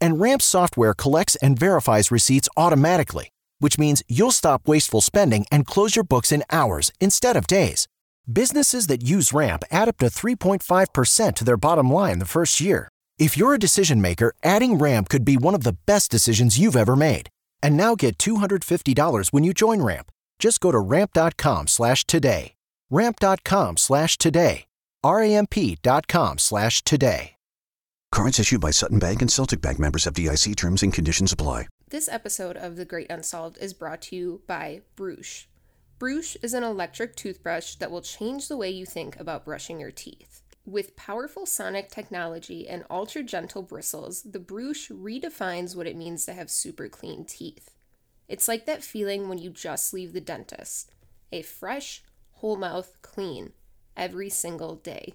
And Ramp software collects and verifies receipts automatically, which means you'll stop wasteful spending and close your books in hours instead of days. Businesses that use Ramp add up to 3.5% to their bottom line the first year. If you're a decision maker, adding Ramp could be one of the best decisions you've ever made. And now get $250 when you join Ramp. Just go to ramp.com slash today. Ramp.com slash today. R-A-M-P.com slash today. Cards issued by Sutton Bank and Celtic Bank members FDIC terms and conditions apply. This episode of The Great Unsolved is brought to you by Bruush. Bruush is an electric toothbrush that will change the way you think about brushing your teeth. With powerful sonic technology and ultra gentle bristles, the Bruush redefines what it means to have super clean teeth. It's like that feeling when you just leave the dentist a fresh, whole mouth clean every single day.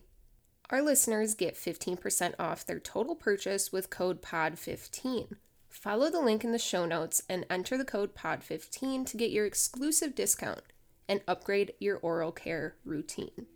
Our listeners get 15% off their total purchase with code POD15. Follow the link in the show notes and enter the code POD15 to get your exclusive discount and upgrade your oral care routine.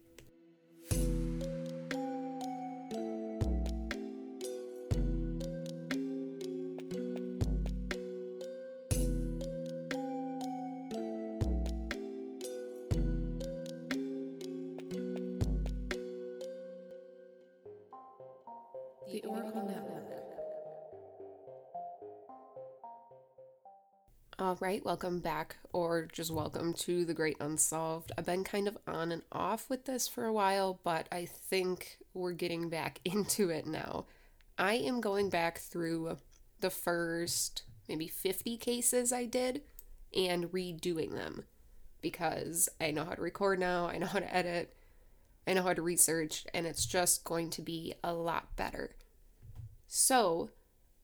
All right, welcome back, or just welcome to The Great Unsolved. I've been kind of on and off with this for a while, but I think we're getting back into it now. I am going back through the first maybe 50 cases I did and redoing them because I know how to record now, I know how to edit, I know how to research, and it's just going to be a lot better. So,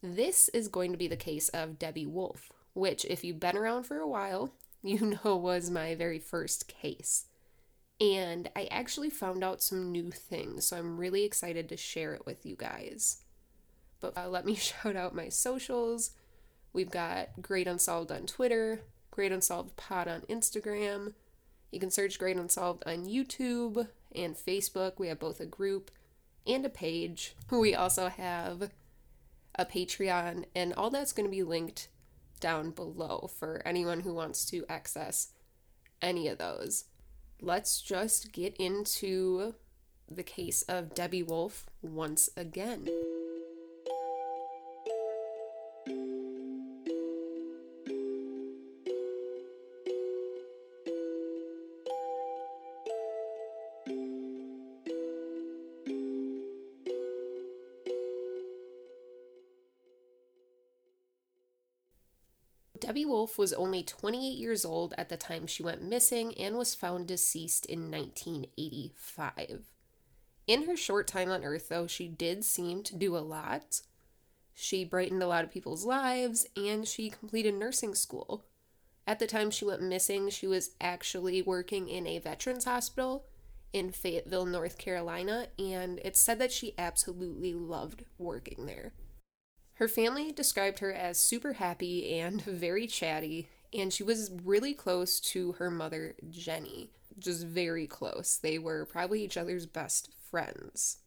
this is going to be the case of Debbie Wolfe, which, if you've been around for a while, you know was my very first case. And I actually found out some new things, so I'm really excited to share it with you guys. But uh, let me shout out my socials. We've got Great Unsolved on Twitter, Great Unsolved Pod on Instagram. You can search Great Unsolved on YouTube and Facebook. We have both a group and a page. We also have a Patreon, and all that's going to be linked down below for anyone who wants to access any of those. Let's just get into the case of Debbie Wolfe once again. Debbie Wolfe was only 28 years old at the time she went missing and was found deceased in 1985. In her short time on Earth, though, she did seem to do a lot. She brightened a lot of people's lives and she completed nursing school. At the time she went missing, she was actually working in a veterans hospital in Fayetteville, North Carolina, and it's said that she absolutely loved working there. Her family described her as super happy and very chatty, and she was really close to her mother, Jenny. Just very close. They were probably each other's best friends.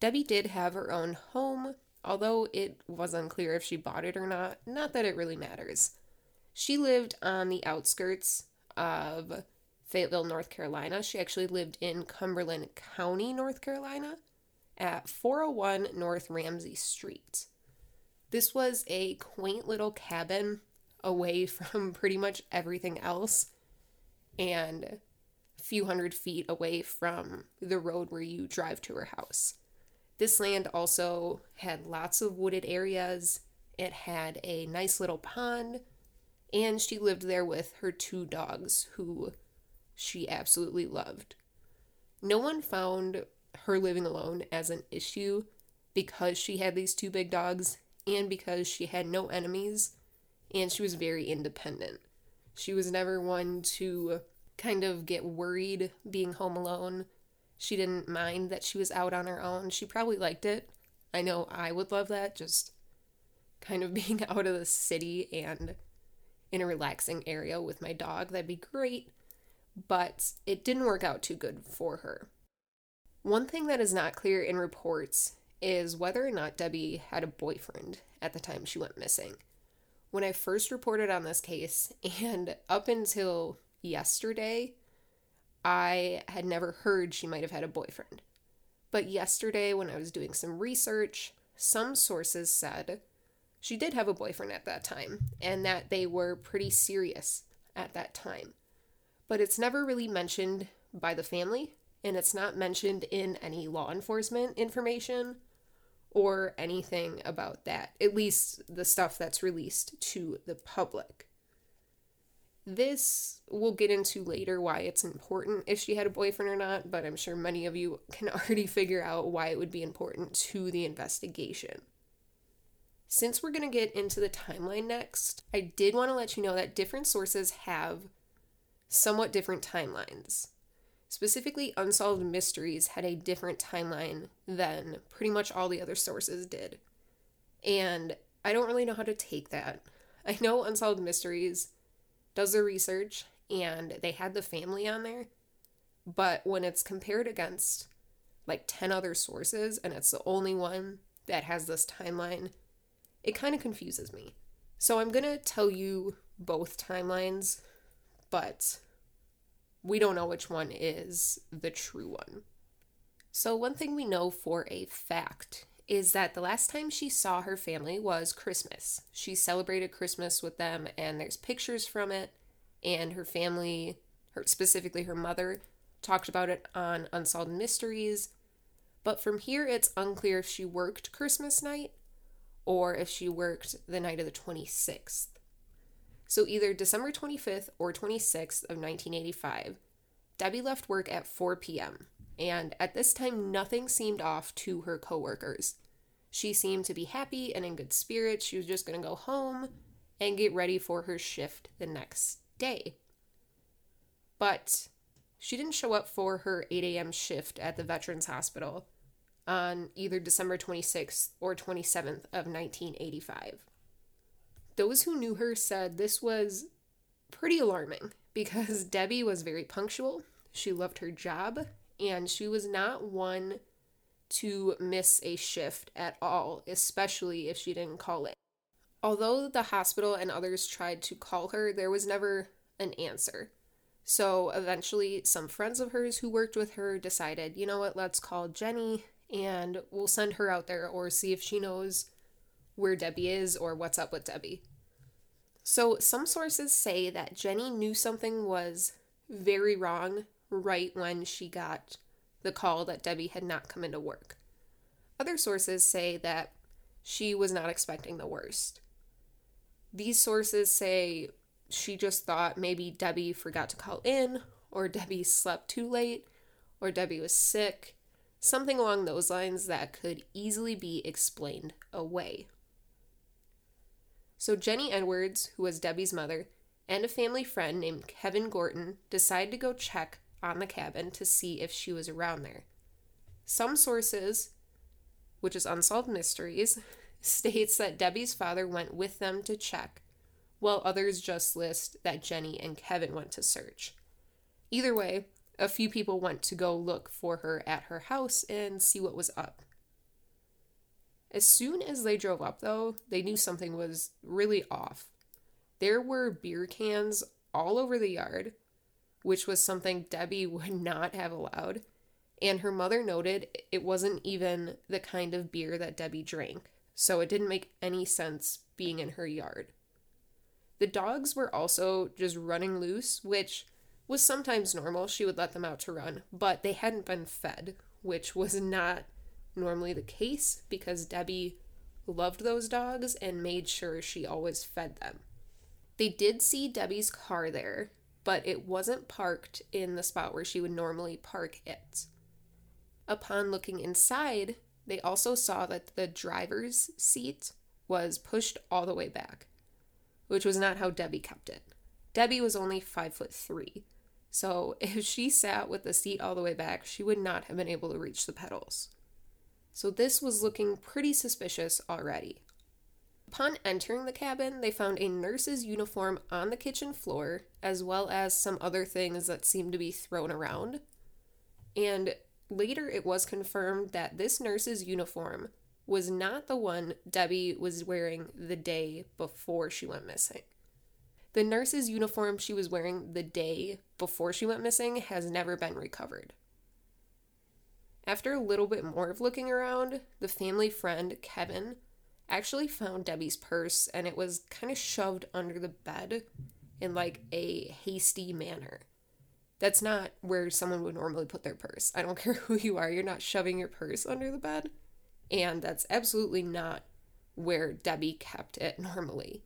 Debbie did have her own home, although it was unclear if she bought it or not. Not that it really matters. She lived on the outskirts of Fayetteville, North Carolina. She actually lived in Cumberland County, North Carolina, at 401 North Ramsey Street. This was a quaint little cabin away from pretty much everything else and a few hundred feet away from the road where you drive to her house. This land also had lots of wooded areas. It had a nice little pond, and she lived there with her two dogs, who she absolutely loved. No one found her living alone as an issue because she had these two big dogs and because she had no enemies and she was very independent. She was never one to kind of get worried being home alone. She didn't mind that she was out on her own. She probably liked it. I know I would love that, just kind of being out of the city and in a relaxing area with my dog. That'd be great. But it didn't work out too good for her. One thing that is not clear in reports is whether or not Debbie had a boyfriend at the time she went missing. When I first reported on this case, and up until yesterday, I had never heard she might have had a boyfriend. But yesterday, when I was doing some research, some sources said she did have a boyfriend at that time and that they were pretty serious at that time. But it's never really mentioned by the family, and it's not mentioned in any law enforcement information or anything about that, at least the stuff that's released to the public. This we'll get into later why it's important if she had a boyfriend or not, but I'm sure many of you can already figure out why it would be important to the investigation. Since we're going to get into the timeline next, I did want to let you know that different sources have somewhat different timelines. Specifically, Unsolved Mysteries had a different timeline than pretty much all the other sources did. And I don't really know how to take that. I know Unsolved Mysteries does their research and they had the family on there, but when it's compared against like 10 other sources and it's the only one that has this timeline, it kind of confuses me. So I'm going to tell you both timelines, but we don't know which one is the true one. So, one thing we know for a fact is that the last time she saw her family was Christmas. She celebrated Christmas with them, and there's pictures from it. And her family, her, specifically her mother, talked about it on Unsolved Mysteries. But from here, it's unclear if she worked Christmas night or if she worked the night of the 26th. So either December 25th or 26th of 1985, Debbie left work at 4 p.m. And at this time, nothing seemed off to her coworkers. She seemed to be happy and in good spirits. She was just going to go home and get ready for her shift the next day. But she didn't show up for her 8 a.m. shift at the Veterans Hospital on either December 26th or 27th of 1985. Those who knew her said this was pretty alarming because Debbie was very punctual, she loved her job, and she was not one to miss a shift at all, especially if she didn't call it. Although the hospital and others tried to call her, there was never an answer. So eventually, some friends of hers who worked with her decided, you know what, let's call Jenny and we'll send her out there or see if she knows where Debbie is or what's up with Debbie. So, some sources say that Jenny knew something was very wrong right when she got the call that Debbie had not come into work. Other sources say that she was not expecting the worst. These sources say she just thought maybe Debbie forgot to call in, or Debbie slept too late, or Debbie was sick, something along those lines that could easily be explained away. So, Jenny Edwards, who was Debbie's mother, and a family friend named Kevin Gorton decide to go check on the cabin to see if she was around there. Some sources, which is Unsolved Mysteries, states that Debbie's father went with them to check, while others just list that Jenny and Kevin went to search. Either way, a few people went to go look for her at her house and see what was up. As soon as they drove up, though, they knew something was really off. There were beer cans all over the yard, which was something Debbie would not have allowed. And her mother noted it wasn't even the kind of beer that Debbie drank, so it didn't make any sense being in her yard. The dogs were also just running loose, which was sometimes normal. She would let them out to run, but they hadn't been fed, which was not normally the case because Debbie loved those dogs and made sure she always fed them. They did see Debbie's car there, but it wasn't parked in the spot where she would normally park it. Upon looking inside, they also saw that the driver's seat was pushed all the way back. which was not how Debbie kept it. Debbie was only five foot three, so if she sat with the seat all the way back, she would not have been able to reach the pedals. So this was looking pretty suspicious already. Upon entering the cabin, they found a nurse's uniform on the kitchen floor, as well as some other things that seemed to be thrown around. And later it was confirmed that this nurse's uniform was not the one Debbie was wearing the day before she went missing. The nurse's uniform she was wearing the day before she went missing has never been recovered. After a little bit more of looking around, the family friend, Kevin, actually found Debbie's purse and it was kind of shoved under the bed in like a hasty manner. That's not where someone would normally put their purse. I don't care who you are, you're not shoving your purse under the bed. And that's absolutely not where Debbie kept it normally.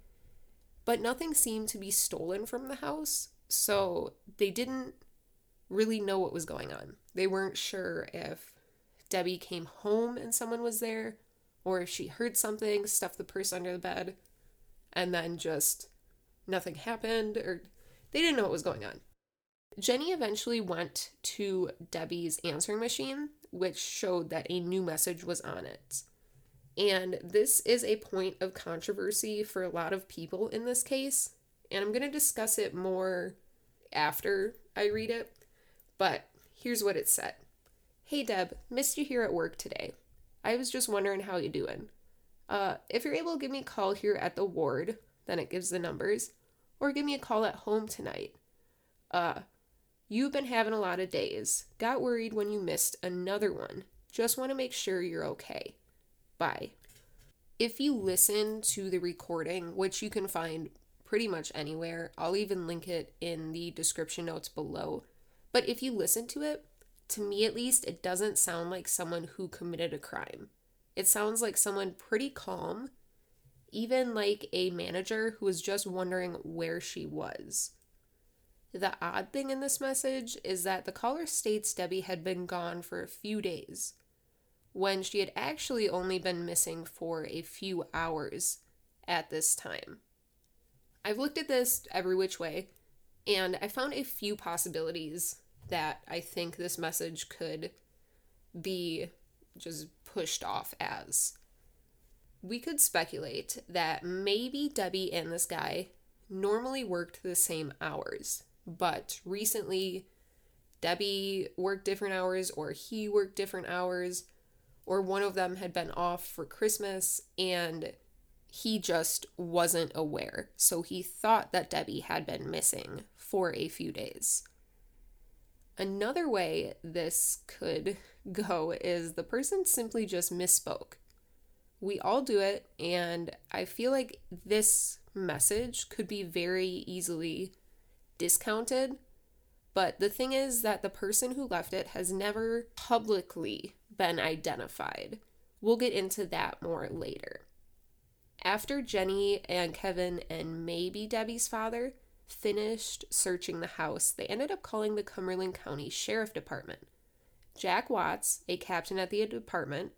But nothing seemed to be stolen from the house, so they didn't really know what was going on. They weren't sure if Debbie came home and someone was there, or if she heard something, stuffed the purse under the bed, and then just nothing happened, or they didn't know what was going on. Jenny eventually went to Debbie's answering machine, which showed that a new message was on it. And this is a point of controversy for a lot of people in this case, and I'm going to discuss it more after I read it. But here's what it said Hey Deb, missed you here at work today. I was just wondering how you doing. Uh, if you're able to give me a call here at the ward, then it gives the numbers, or give me a call at home tonight. Uh, you've been having a lot of days. Got worried when you missed another one. Just want to make sure you're okay. Bye. If you listen to the recording, which you can find pretty much anywhere, I'll even link it in the description notes below. But if you listen to it, to me at least, it doesn't sound like someone who committed a crime. It sounds like someone pretty calm, even like a manager who was just wondering where she was. The odd thing in this message is that the caller states Debbie had been gone for a few days, when she had actually only been missing for a few hours at this time. I've looked at this every which way, and I found a few possibilities that I think this message could be just pushed off as. We could speculate that maybe Debbie and this guy normally worked the same hours, but recently Debbie worked different hours, or he worked different hours, or one of them had been off for Christmas and he just wasn't aware. So he thought that Debbie had been missing for a few days. Another way this could go is the person simply just misspoke. We all do it, and I feel like this message could be very easily discounted. But the thing is that the person who left it has never publicly been identified. We'll get into that more later. After Jenny and Kevin and maybe Debbie's father finished searching the house, they ended up calling the Cumberland County Sheriff Department. Jack Watts, a captain at the department,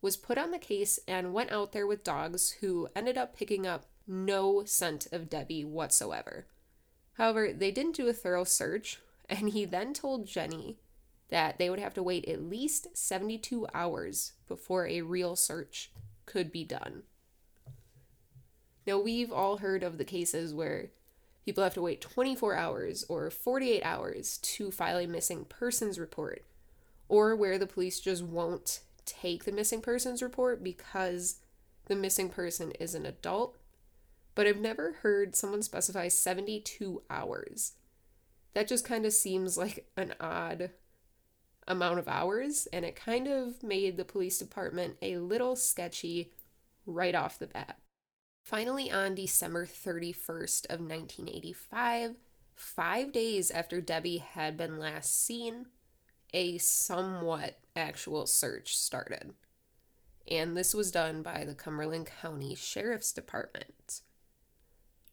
was put on the case and went out there with dogs who ended up picking up no scent of Debbie whatsoever. However, they didn't do a thorough search, and he then told Jenny that they would have to wait at least 72 hours before a real search could be done. Now, we've all heard of the cases where people have to wait 24 hours or 48 hours to file a missing persons report, or where the police just won't take the missing persons report because the missing person is an adult. But I've never heard someone specify 72 hours. That just kind of seems like an odd amount of hours, and it kind of made the police department a little sketchy right off the bat. Finally, on December 31st of 1985, five days after Debbie had been last seen, a somewhat actual search started. And this was done by the Cumberland County Sheriff's Department.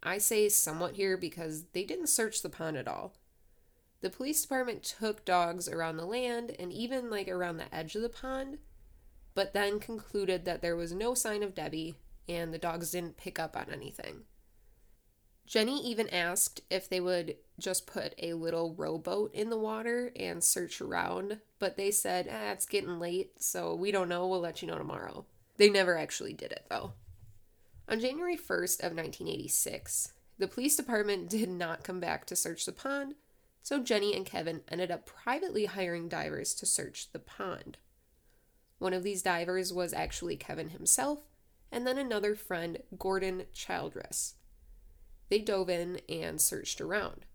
I say somewhat here because they didn't search the pond at all. The police department took dogs around the land and even like around the edge of the pond, but then concluded that there was no sign of Debbie and the dogs didn't pick up on anything. Jenny even asked if they would just put a little rowboat in the water and search around, but they said, ah, it's getting late, so we don't know. We'll let you know tomorrow. They never actually did it, though. On January 1st of 1986, the police department did not come back to search the pond, so Jenny and Kevin ended up privately hiring divers to search the pond. One of these divers was actually Kevin himself, and then another friend, Gordon Childress. They dove in and searched around.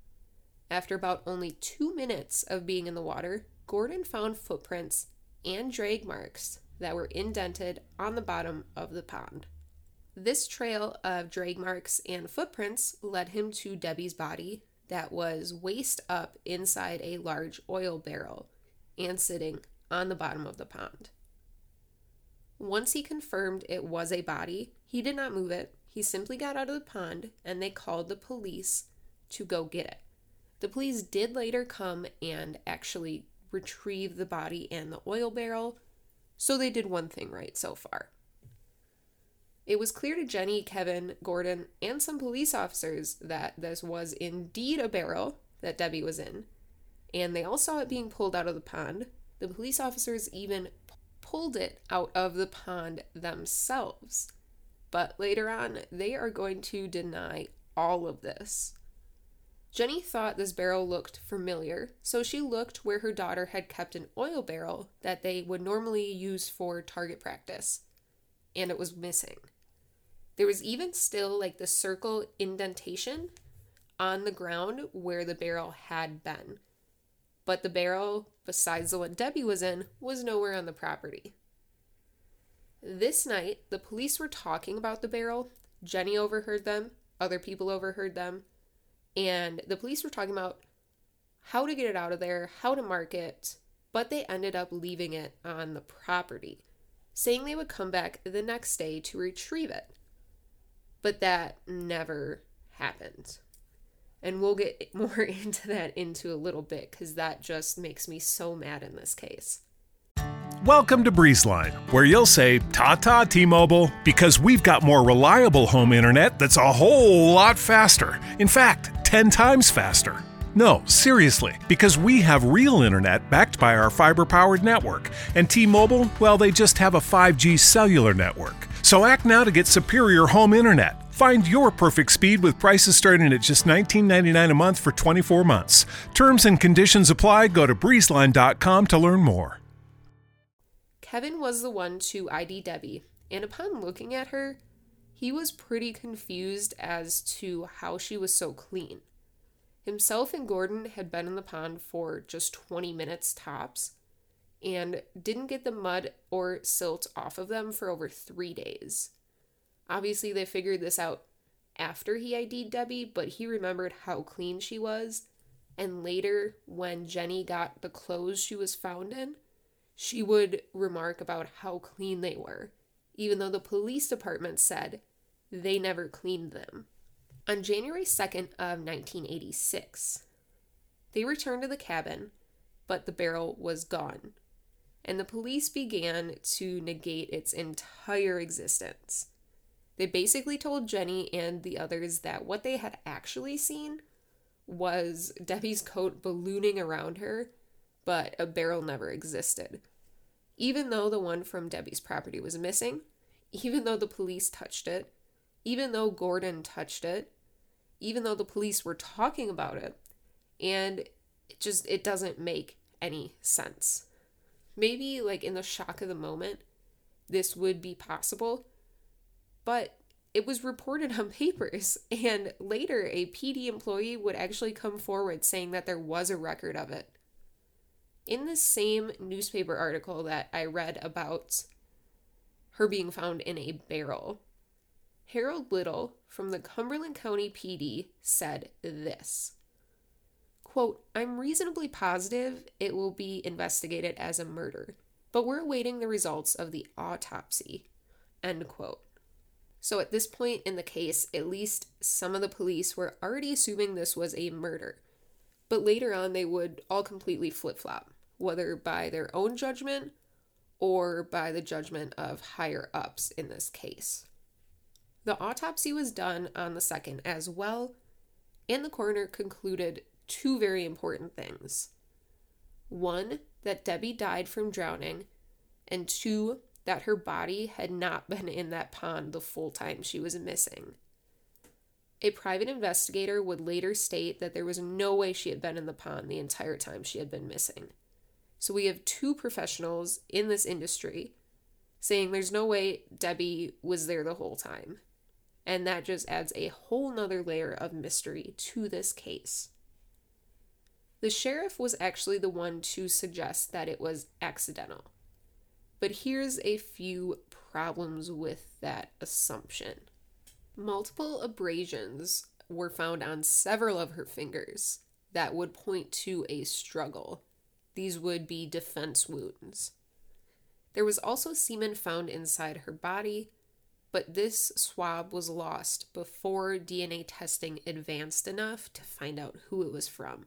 After about only two minutes of being in the water, Gordon found footprints and drag marks that were indented on the bottom of the pond. This trail of drag marks and footprints led him to Debbie's body that was waist up inside a large oil barrel and sitting on the bottom of the pond. Once he confirmed it was a body, he did not move it. He simply got out of the pond and they called the police to go get it. The police did later come and actually retrieve the body and the oil barrel, so they did one thing right so far. It was clear to Jenny, Kevin, Gordon, and some police officers that this was indeed a barrel that Debbie was in, and they all saw it being pulled out of the pond. The police officers even pulled it out of the pond themselves. But later on, they are going to deny all of this. Jenny thought this barrel looked familiar, so she looked where her daughter had kept an oil barrel that they would normally use for target practice, and it was missing. There was even still like the circle indentation on the ground where the barrel had been. But the barrel, besides the one Debbie was in, was nowhere on the property. This night, the police were talking about the barrel. Jenny overheard them, other people overheard them, and the police were talking about how to get it out of there, how to mark it, but they ended up leaving it on the property, saying they would come back the next day to retrieve it. But that never happened. And we'll get more into that into a little bit because that just makes me so mad in this case. Welcome to Breezeline, where you'll say ta ta T Mobile because we've got more reliable home internet that's a whole lot faster. In fact, 10 times faster. No, seriously, because we have real internet backed by our fiber powered network. And T Mobile, well, they just have a 5G cellular network. So act now to get superior home internet. Find your perfect speed with prices starting at just $19.99 a month for 24 months. Terms and conditions apply. Go to breezeline.com to learn more. Kevin was the one to ID Debbie, and upon looking at her, he was pretty confused as to how she was so clean. Himself and Gordon had been in the pond for just 20 minutes tops and didn't get the mud or silt off of them for over three days. Obviously, they figured this out after he ID'd Debbie, but he remembered how clean she was. And later, when Jenny got the clothes she was found in, she would remark about how clean they were, even though the police department said they never cleaned them. On January 2nd of 1986, they returned to the cabin, but the barrel was gone, and the police began to negate its entire existence. They basically told Jenny and the others that what they had actually seen was Debbie's coat ballooning around her, but a barrel never existed even though the one from Debbie's property was missing, even though the police touched it, even though Gordon touched it, even though the police were talking about it, and it just it doesn't make any sense. Maybe like in the shock of the moment, this would be possible, but it was reported on papers, and later a PD employee would actually come forward saying that there was a record of it in the same newspaper article that I read about her being found in a barrel, Harold Little from the Cumberland County PD said this quote, I'm reasonably positive it will be investigated as a murder, but we're awaiting the results of the autopsy. End quote. So at this point in the case, at least some of the police were already assuming this was a murder but later on they would all completely flip flop, whether by their own judgment or by the judgment of higher ups in this case. The autopsy was done on the 2nd as well, And the coroner concluded two very important things. One, that Debbie died from drowning, and two, that her body had not been in that pond the full time she was missing. A private investigator would later state that there was no way she had been in the pond the entire time she had been missing. So we have two professionals in this industry saying there's no way Debbie was there the whole time. And that just adds a whole nother layer of mystery to this case. The sheriff was actually the one to suggest that it was accidental. But here's a few problems with that assumption. Multiple abrasions were found on several of her fingers that would point to a struggle. These would be defense wounds. There was also semen found inside her body, but this swab was lost before DNA testing advanced enough to find out who it was from.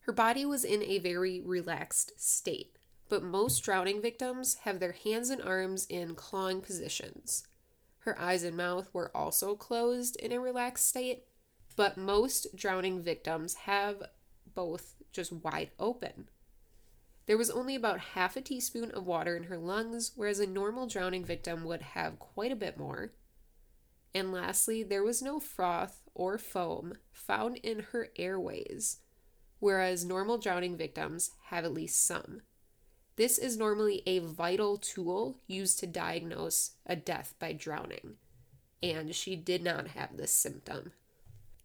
Her body was in a very relaxed state, but most drowning victims have their hands and arms in clawing positions. Her eyes and mouth were also closed in a relaxed state, but most drowning victims have both just wide open. There was only about half a teaspoon of water in her lungs, whereas a normal drowning victim would have quite a bit more. And lastly, there was no froth or foam found in her airways, whereas normal drowning victims have at least some. This is normally a vital tool used to diagnose a death by drowning, and she did not have this symptom.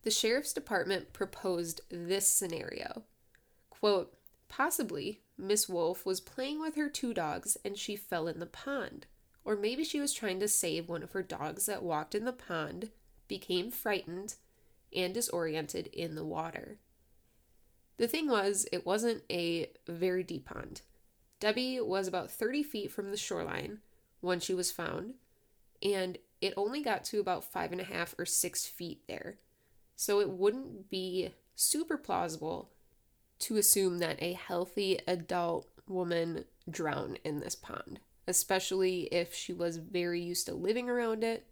The sheriff's department proposed this scenario. Quote, possibly Miss Wolfe was playing with her two dogs and she fell in the pond. Or maybe she was trying to save one of her dogs that walked in the pond, became frightened, and disoriented in the water. The thing was, it wasn't a very deep pond. Debbie was about 30 feet from the shoreline when she was found, and it only got to about five and a half or six feet there. So it wouldn't be super plausible to assume that a healthy adult woman drowned in this pond, especially if she was very used to living around it.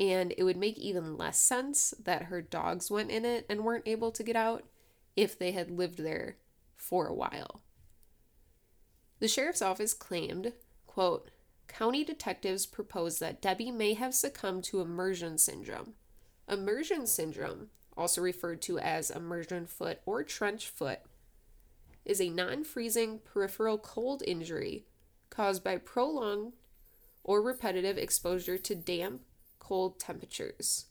And it would make even less sense that her dogs went in it and weren't able to get out if they had lived there for a while. The sheriff's office claimed, quote, County detectives propose that Debbie may have succumbed to immersion syndrome. Immersion syndrome, also referred to as immersion foot or trench foot, is a non freezing peripheral cold injury caused by prolonged or repetitive exposure to damp, cold temperatures.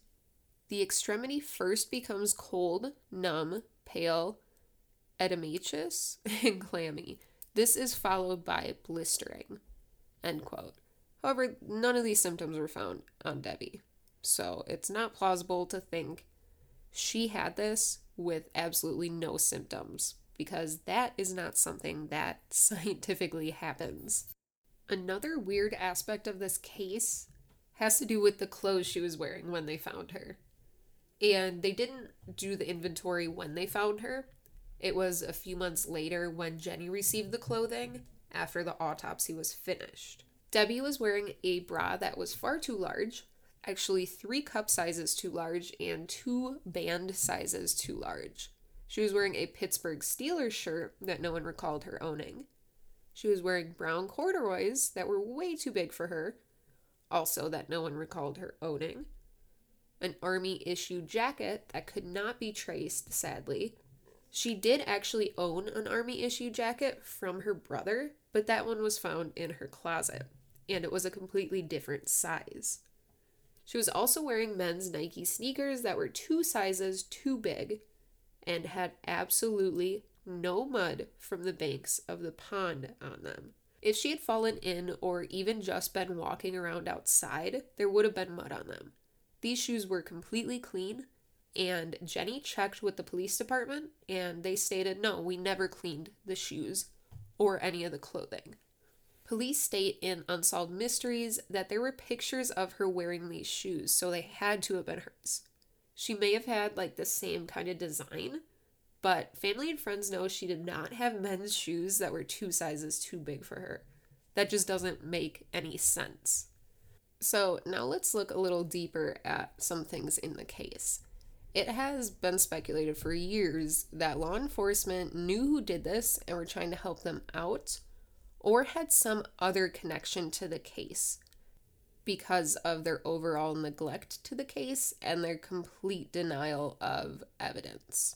The extremity first becomes cold, numb, pale, edematous, and clammy. This is followed by blistering. End quote. However, none of these symptoms were found on Debbie. So it's not plausible to think she had this with absolutely no symptoms because that is not something that scientifically happens. Another weird aspect of this case has to do with the clothes she was wearing when they found her. And they didn't do the inventory when they found her, it was a few months later when Jenny received the clothing after the autopsy was finished. Debbie was wearing a bra that was far too large, actually, three cup sizes too large and two band sizes too large. She was wearing a Pittsburgh Steelers shirt that no one recalled her owning. She was wearing brown corduroys that were way too big for her, also that no one recalled her owning. An army issue jacket that could not be traced, sadly, she did actually own an army issue jacket from her brother, but that one was found in her closet, and it was a completely different size. She was also wearing men's Nike sneakers that were two sizes too big and had absolutely no mud from the banks of the pond on them. If she had fallen in or even just been walking around outside, there would have been mud on them. These shoes were completely clean and Jenny checked with the police department and they stated no, we never cleaned the shoes or any of the clothing. Police state in Unsolved Mysteries that there were pictures of her wearing these shoes, so they had to have been hers. She may have had like the same kind of design, but family and friends know she did not have men's shoes that were two sizes too big for her. That just doesn't make any sense. So now let's look a little deeper at some things in the case. It has been speculated for years that law enforcement knew who did this and were trying to help them out, or had some other connection to the case because of their overall neglect to the case and their complete denial of evidence.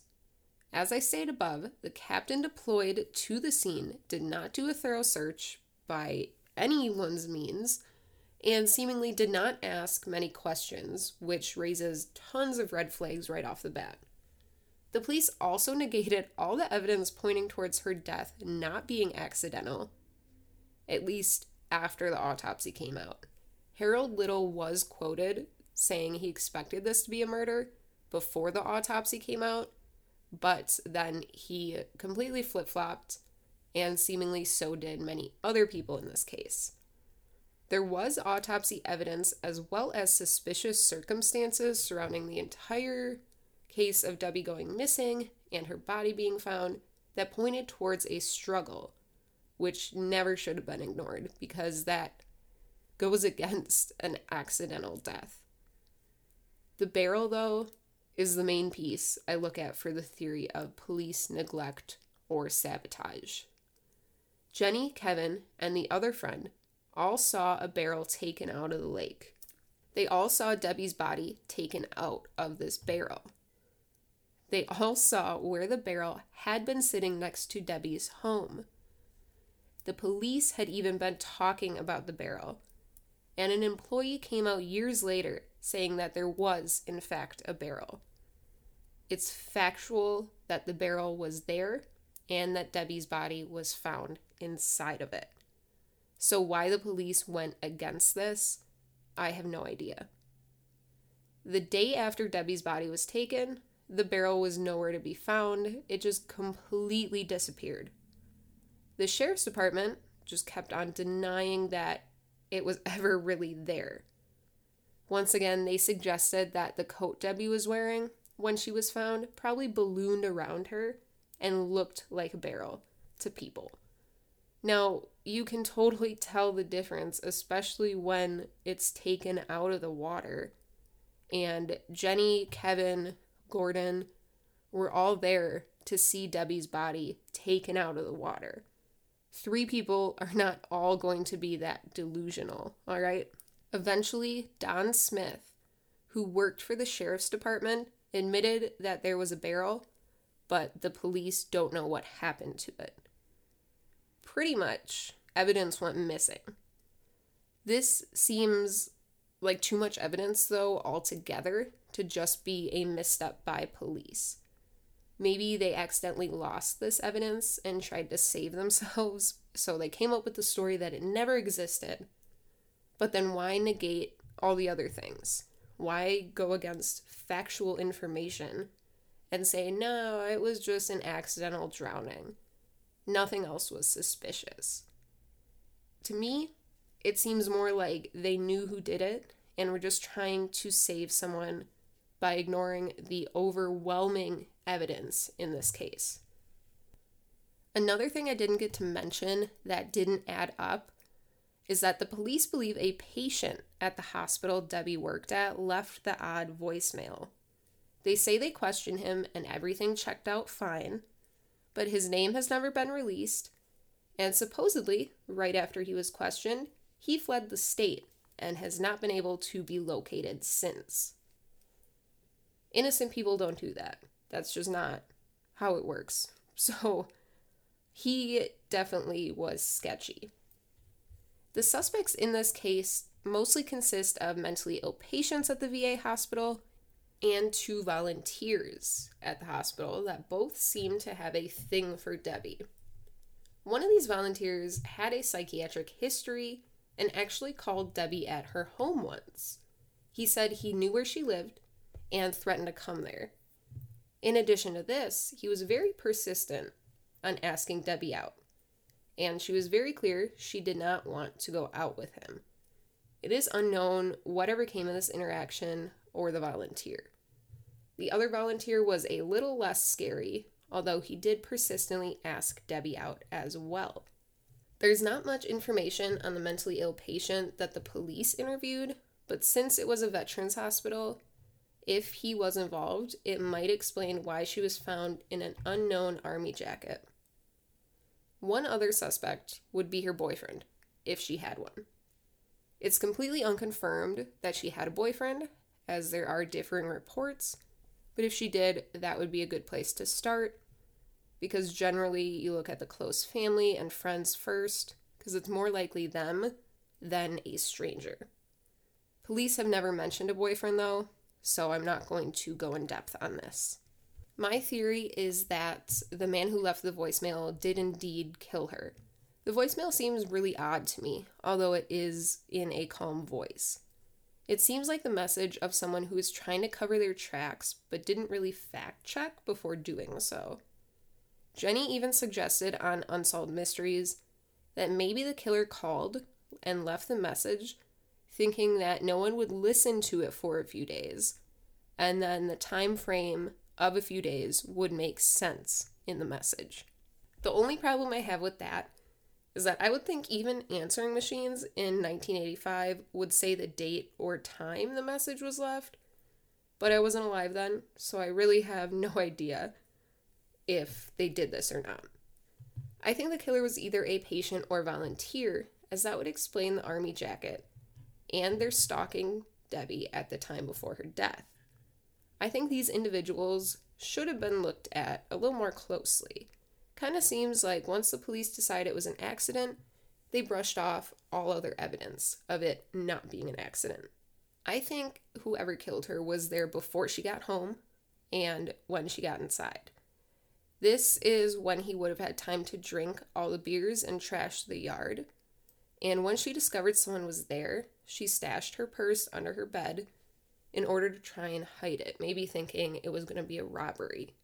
As I stated above, the captain deployed to the scene did not do a thorough search by anyone's means and seemingly did not ask many questions, which raises tons of red flags right off the bat. The police also negated all the evidence pointing towards her death not being accidental, at least after the autopsy came out. Harold Little was quoted saying he expected this to be a murder before the autopsy came out, but then he completely flip flopped, and seemingly so did many other people in this case. There was autopsy evidence as well as suspicious circumstances surrounding the entire case of Debbie going missing and her body being found that pointed towards a struggle, which never should have been ignored because that goes against an accidental death. The barrel, though, is the main piece I look at for the theory of police neglect or sabotage. Jenny, Kevin, and the other friend all saw a barrel taken out of the lake. They all saw Debbie's body taken out of this barrel. They all saw where the barrel had been sitting next to Debbie's home. The police had even been talking about the barrel, and an employee came out years later saying that there was, in fact, a barrel. It's factual that the barrel was there and that Debbie's body was found inside of it. So, why the police went against this, I have no idea. The day after Debbie's body was taken, the barrel was nowhere to be found. It just completely disappeared. The sheriff's department just kept on denying that it was ever really there. Once again, they suggested that the coat Debbie was wearing when she was found probably ballooned around her and looked like a barrel to people. Now, you can totally tell the difference, especially when it's taken out of the water. And Jenny, Kevin, Gordon were all there to see Debbie's body taken out of the water. Three people are not all going to be that delusional, all right? Eventually, Don Smith, who worked for the sheriff's department, admitted that there was a barrel, but the police don't know what happened to it. Pretty much, evidence went missing. This seems like too much evidence, though, altogether, to just be a misstep by police. Maybe they accidentally lost this evidence and tried to save themselves, so they came up with the story that it never existed. But then why negate all the other things? Why go against factual information and say, no, it was just an accidental drowning? Nothing else was suspicious. To me, it seems more like they knew who did it and were just trying to save someone by ignoring the overwhelming evidence in this case. Another thing I didn't get to mention that didn't add up is that the police believe a patient at the hospital Debbie worked at left the odd voicemail. They say they questioned him and everything checked out fine, but his name has never been released, and supposedly, right after he was questioned, he fled the state and has not been able to be located since. Innocent people don't do that. That's just not how it works. So he definitely was sketchy. The suspects in this case mostly consist of mentally ill patients at the VA hospital and two volunteers at the hospital that both seemed to have a thing for Debbie. One of these volunteers had a psychiatric history and actually called Debbie at her home once. He said he knew where she lived and threatened to come there. In addition to this, he was very persistent on asking Debbie out, and she was very clear she did not want to go out with him. It is unknown whatever came of this interaction or the volunteer. The other volunteer was a little less scary, although he did persistently ask Debbie out as well. There's not much information on the mentally ill patient that the police interviewed, but since it was a veterans hospital, If he was involved, it might explain why she was found in an unknown army jacket. One other suspect would be her boyfriend, if she had one. It's completely unconfirmed that she had a boyfriend, as there are differing reports, but if she did, that would be a good place to start, because generally you look at the close family and friends first, because it's more likely them than a stranger. Police have never mentioned a boyfriend, though, so I'm not going to go in depth on this. My theory is that the man who left the voicemail did indeed kill her. The voicemail seems really odd to me, although it is in a calm voice. It seems like the message of someone who is trying to cover their tracks but didn't really fact check before doing so. Jenny even suggested on Unsolved Mysteries that maybe the killer called and left the message thinking that no one would listen to it for a few days and then the time frame of a few days would make sense in the message. The only problem I have with that is that I would think even answering machines in 1985 would say the date or time the message was left, but I wasn't alive then, so I really have no idea if they did this or not. I think the killer was either a patient or volunteer, as that would explain the army jacket and their stalking Debbie at the time before her death. I think these individuals should have been looked at a little more closely. Kind of seems like once the police decide it was an accident, they brushed off all other evidence of it not being an accident. I think whoever killed her was there before she got home and when she got inside. This is when he would have had time to drink all the beers and trash the yard. And when she discovered someone was there, she stashed her purse under her bed in order to try and hide it, maybe thinking it was going to be a robbery.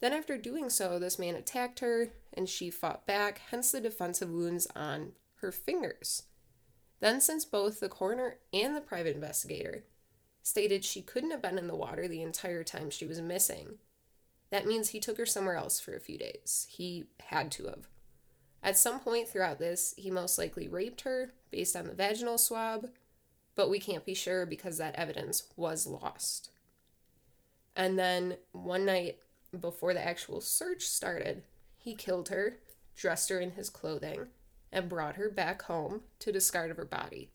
Then, after doing so, this man attacked her and she fought back, hence the defensive wounds on her fingers. Then, since both the coroner and the private investigator stated she couldn't have been in the water the entire time she was missing, that means he took her somewhere else for a few days. He had to have. At some point throughout this, he most likely raped her based on the vaginal swab, but we can't be sure because that evidence was lost. And then one night before the actual search started, he killed her, dressed her in his clothing, and brought her back home to discard of her body.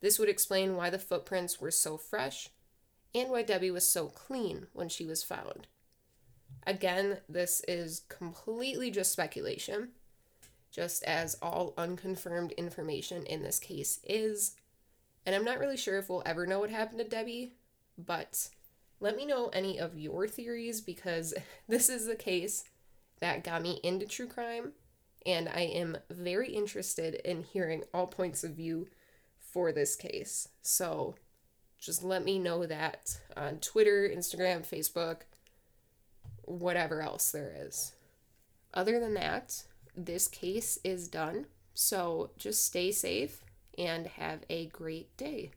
This would explain why the footprints were so fresh and why Debbie was so clean when she was found. Again, this is completely just speculation, just as all unconfirmed information in this case is. And I'm not really sure if we'll ever know what happened to Debbie, but let me know any of your theories because this is the case that got me into true crime, and I am very interested in hearing all points of view for this case. So just let me know that on Twitter, Instagram, Facebook, whatever else there is. Other than that, this case is done. So just stay safe and have a great day.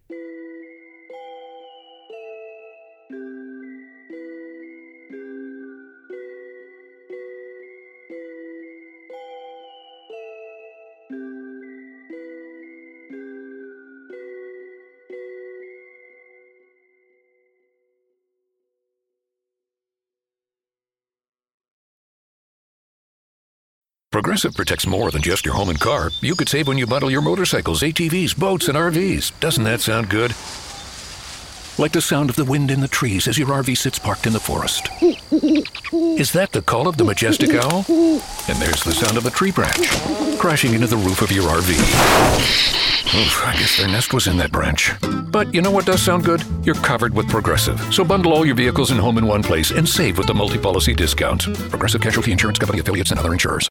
Progressive protects more than just your home and car. You could save when you bundle your motorcycles, ATVs, boats, and RVs. Doesn't that sound good? Like the sound of the wind in the trees as your RV sits parked in the forest. Is that the call of the majestic owl? And there's the sound of a tree branch crashing into the roof of your RV. Oof, I guess their nest was in that branch. But you know what does sound good? You're covered with Progressive. So bundle all your vehicles and home in one place and save with the multi policy discount. Progressive Casualty Insurance Company affiliates and other insurers.